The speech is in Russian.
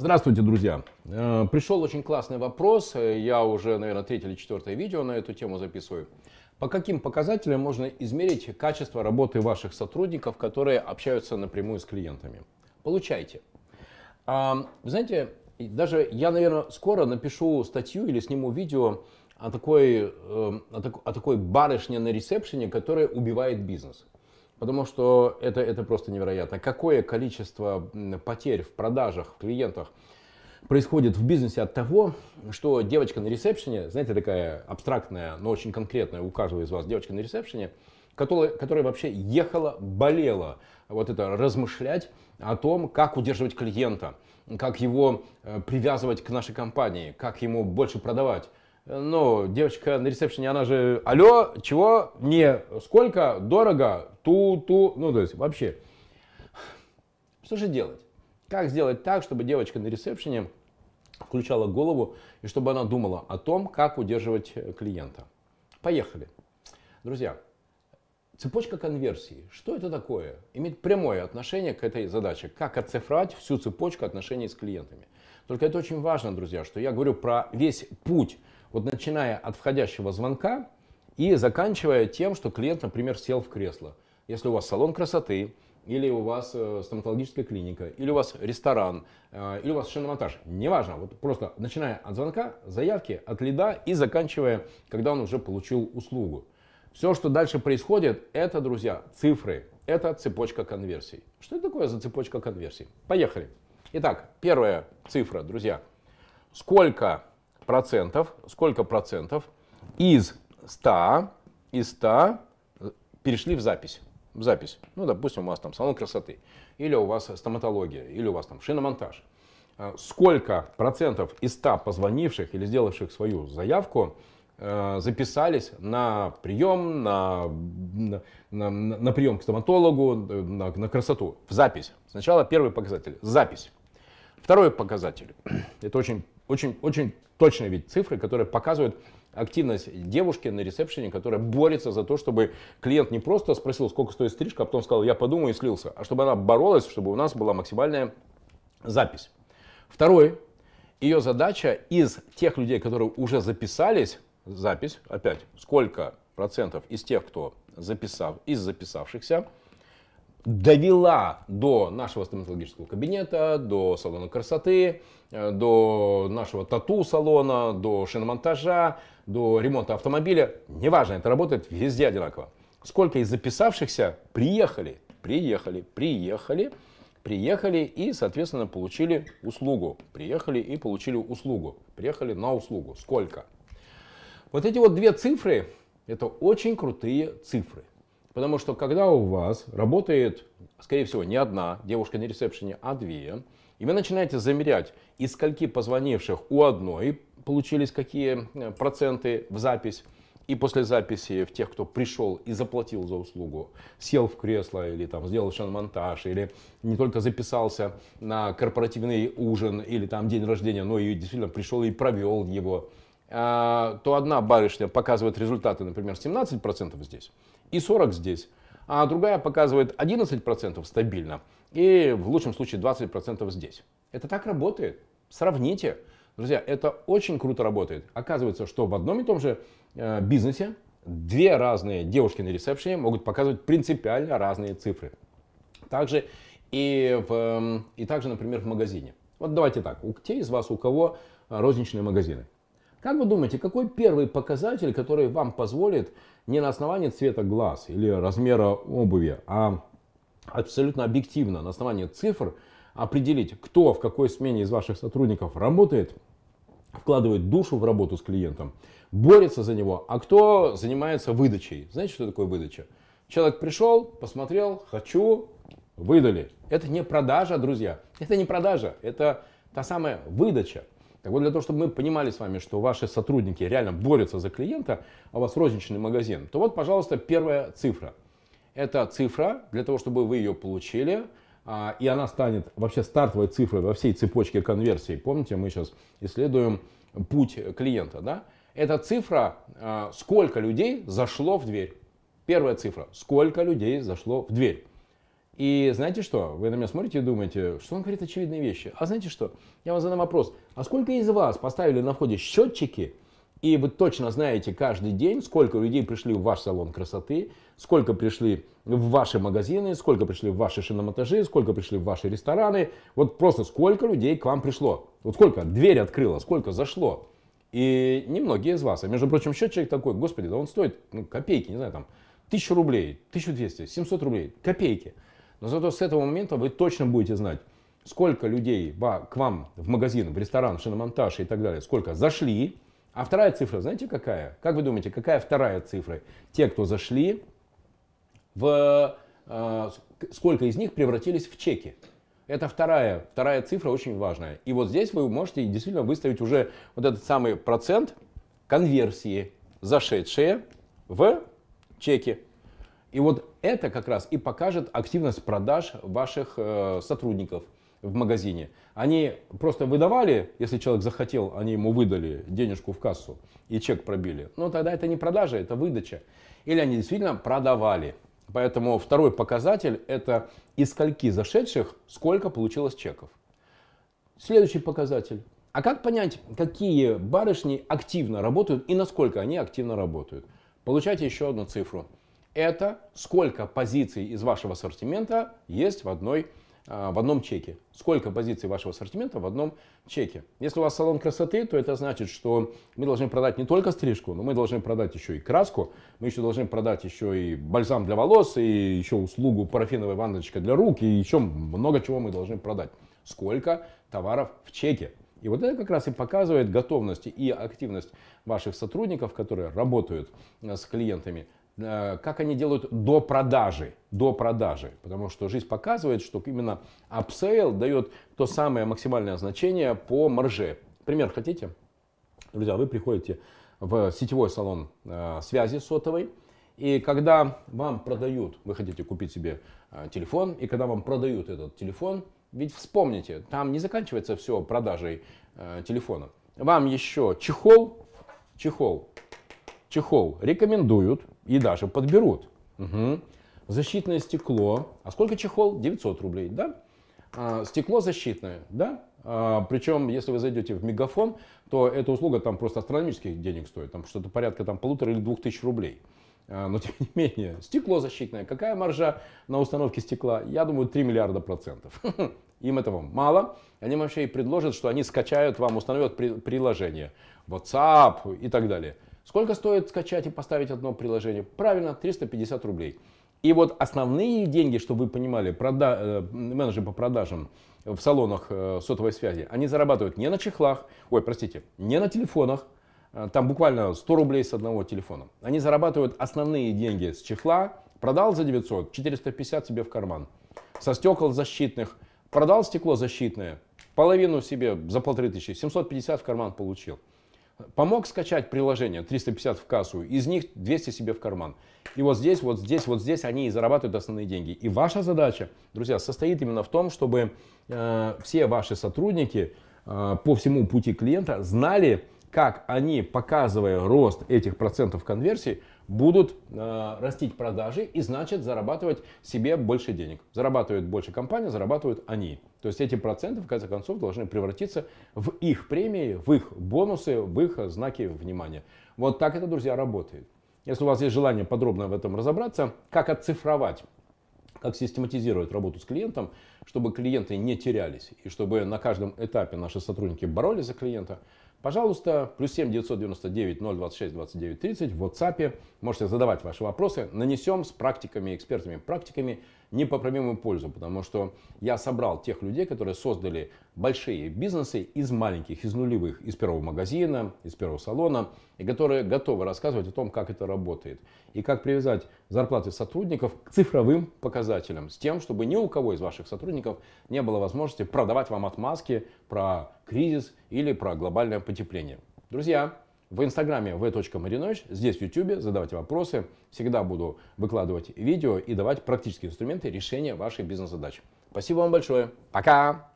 Здравствуйте, друзья! Э, Пришел очень классный вопрос. Я уже, наверное, третье или четвертое видео на эту тему записываю. По каким показателям можно измерить качество работы ваших сотрудников, которые общаются напрямую с клиентами? Получайте. А, вы знаете, даже я, наверное, скоро напишу статью или сниму видео о такой, э, о такой барышне на ресепшене, которая убивает бизнес. Потому что это, это просто невероятно. Какое количество потерь в продажах, в клиентах происходит в бизнесе от того, что девочка на ресепшене, знаете, такая абстрактная, но очень конкретная у каждого из вас девочка на ресепшене, которая, которая вообще ехала, болела вот это размышлять о том, как удерживать клиента, как его э, привязывать к нашей компании, как ему больше продавать ну, девочка на ресепшене, она же, алло, чего, не, сколько, дорого, ту-ту, ну, то есть вообще. Что же делать? Как сделать так, чтобы девочка на ресепшене включала голову и чтобы она думала о том, как удерживать клиента? Поехали. Друзья, цепочка конверсии. Что это такое? Имеет прямое отношение к этой задаче. Как оцифровать всю цепочку отношений с клиентами. Только это очень важно, друзья, что я говорю про весь путь вот начиная от входящего звонка и заканчивая тем, что клиент, например, сел в кресло. Если у вас салон красоты, или у вас э, стоматологическая клиника, или у вас ресторан, э, или у вас шиномонтаж, неважно, вот просто начиная от звонка, заявки, от лида и заканчивая, когда он уже получил услугу. Все, что дальше происходит, это, друзья, цифры, это цепочка конверсий. Что это такое за цепочка конверсий? Поехали. Итак, первая цифра, друзья. Сколько процентов, сколько процентов из 100, из 100 перешли в запись. В запись. Ну, допустим, у вас там салон красоты, или у вас стоматология, или у вас там шиномонтаж. А сколько процентов из 100 позвонивших или сделавших свою заявку э, записались на прием, на, на, на, на прием к стоматологу, на, на красоту, в запись. Сначала первый показатель – запись. Второй показатель – это очень, очень, очень точные ведь цифры, которые показывают активность девушки на ресепшене, которая борется за то, чтобы клиент не просто спросил, сколько стоит стрижка, а потом сказал, я подумаю и слился, а чтобы она боролась, чтобы у нас была максимальная запись. Второй, ее задача из тех людей, которые уже записались, запись, опять, сколько процентов из тех, кто записав, из записавшихся, довела до нашего стоматологического кабинета, до салона красоты, э, до нашего тату-салона, до шиномонтажа, до ремонта автомобиля. Неважно, это работает везде одинаково. Сколько из записавшихся приехали, приехали, приехали, приехали и, соответственно, получили услугу. Приехали и получили услугу. Приехали на услугу. Сколько? Вот эти вот две цифры, это очень крутые цифры. Потому что когда у вас работает, скорее всего, не одна девушка на ресепшене, а две, и вы начинаете замерять, из скольки позвонивших у одной получились какие э, проценты в запись, и после записи в тех, кто пришел и заплатил за услугу, сел в кресло или там сделал монтаж, или не только записался на корпоративный ужин или там день рождения, но и действительно пришел и провел его, то одна барышня показывает результаты, например, 17% здесь, и 40 здесь. А другая показывает 11% стабильно и в лучшем случае 20% здесь. Это так работает. Сравните. Друзья, это очень круто работает. Оказывается, что в одном и том же э, бизнесе две разные девушки на ресепшене могут показывать принципиально разные цифры. Также и, в, эм, и также, например, в магазине. Вот давайте так, у те из вас, у кого розничные магазины. Как вы думаете, какой первый показатель, который вам позволит не на основании цвета глаз или размера обуви, а абсолютно объективно на основании цифр определить, кто в какой смене из ваших сотрудников работает, вкладывает душу в работу с клиентом, борется за него, а кто занимается выдачей. Знаете, что такое выдача? Человек пришел, посмотрел, хочу, выдали. Это не продажа, друзья. Это не продажа, это та самая выдача. Так вот, для того, чтобы мы понимали с вами, что ваши сотрудники реально борются за клиента, а у вас розничный магазин, то вот, пожалуйста, первая цифра. Это цифра, для того, чтобы вы ее получили, а, и она станет вообще стартовой цифрой во всей цепочке конверсии. Помните, мы сейчас исследуем путь клиента. Да? Это цифра, а, сколько людей зашло в дверь. Первая цифра, сколько людей зашло в дверь. И знаете что? Вы на меня смотрите и думаете, что он говорит очевидные вещи. А знаете что? Я вам задам вопрос. А сколько из вас поставили на входе счетчики, и вы точно знаете каждый день, сколько людей пришли в ваш салон красоты, сколько пришли в ваши магазины, сколько пришли в ваши шиномонтажи, сколько пришли в ваши рестораны. Вот просто сколько людей к вам пришло. Вот сколько дверь открыла, сколько зашло. И немногие из вас. А между прочим, счетчик такой, господи, да он стоит ну, копейки, не знаю, там, тысячу рублей, 1200, 700 рублей, копейки. Но зато с этого момента вы точно будете знать, сколько людей к вам в магазин, в ресторан, в шиномонтаж и так далее, сколько зашли. А вторая цифра, знаете какая? Как вы думаете, какая вторая цифра? Те, кто зашли, в, э, сколько из них превратились в чеки? Это вторая, вторая цифра очень важная. И вот здесь вы можете действительно выставить уже вот этот самый процент конверсии, зашедшие в чеки. И вот это как раз и покажет активность продаж ваших э, сотрудников в магазине. Они просто выдавали, если человек захотел, они ему выдали денежку в кассу и чек пробили. Но тогда это не продажа, это выдача. Или они действительно продавали. Поэтому второй показатель это из скольки зашедших сколько получилось чеков. Следующий показатель. А как понять, какие барышни активно работают и насколько они активно работают? Получайте еще одну цифру. Это сколько позиций из вашего ассортимента есть в одной а, в одном чеке. Сколько позиций вашего ассортимента в одном чеке. Если у вас салон красоты, то это значит, что мы должны продать не только стрижку, но мы должны продать еще и краску, мы еще должны продать еще и бальзам для волос, и еще услугу парафиновая ванночка для рук, и еще много чего мы должны продать. Сколько товаров в чеке. И вот это как раз и показывает готовность и активность ваших сотрудников, которые работают с клиентами Э, как они делают допродажи, допродажи. Потому что жизнь показывает, что именно upsell дает то самое максимальное значение по марже. Пример хотите? Друзья, вы приходите в сетевой салон э, связи сотовой, и когда вам продают, вы хотите купить себе э, телефон, и когда вам продают этот телефон, ведь вспомните, там не заканчивается все продажей телефона. Вам еще чехол, чехол, чехол рекомендуют, и даже подберут. Угу. Защитное стекло. А сколько чехол? 900 рублей, да? А, стекло защитное, да? А, причем, если вы зайдете в Мегафон, то эта услуга там просто астрономических денег стоит. Там что-то порядка там, полутора или двух тысяч рублей. А, но тем не менее, стекло защитное. Какая маржа на установке стекла? Я думаю, 3 миллиарда процентов. Им этого мало. Они вообще и предложат, что они скачают вам, установят приложение. WhatsApp и так далее. Сколько стоит скачать и поставить одно приложение? Правильно, 350 рублей. И вот основные деньги, чтобы вы понимали, прода... Э, менеджеры по продажам в салонах э, сотовой связи, они зарабатывают не на чехлах, ой, простите, не на телефонах, э, там буквально 100 рублей с одного телефона. Они зарабатывают основные деньги с чехла, продал за 900, 450 себе в карман. Со стекол защитных, продал стекло защитное, половину себе за полторы тысячи, 750 в карман получил. Помог скачать приложение 350 в кассу, из них 200 себе в карман. И вот здесь, вот здесь, вот здесь они и зарабатывают основные деньги. И ваша задача, друзья, состоит именно в том, чтобы э, все ваши сотрудники э, по всему пути клиента знали, как они, показывая рост этих процентов конверсии, будут э, растить продажи и значит зарабатывать себе больше денег. Зарабатывает больше компания, зарабатывают они. То есть эти проценты в конце концов должны превратиться в их премии, в их бонусы, в их знаки внимания. Вот так это, друзья, работает. Если у вас есть желание подробно в этом разобраться, как оцифровать как систематизировать работу с клиентом, чтобы клиенты не терялись и чтобы на каждом этапе наши сотрудники боролись за клиента, Пожалуйста, плюс 7 999 026 29 30 в WhatsApp. Можете задавать ваши вопросы. Нанесем с практиками, экспертами, практиками непоправимую пользу, потому что я собрал тех людей, которые создали большие бизнесы из маленьких, из нулевых, из первого магазина, из первого салона, и которые готовы рассказывать о том, как это работает, и как привязать зарплаты сотрудников к цифровым показателям, с тем, чтобы ни у кого из ваших сотрудников не было возможности продавать вам отмазки про кризис или про глобальное потепление. Друзья, в инстаграме v.marinovich, здесь в ютубе, задавайте вопросы. Всегда буду выкладывать видео и давать практические инструменты решения вашей бизнес-задач. Спасибо вам большое. Пока!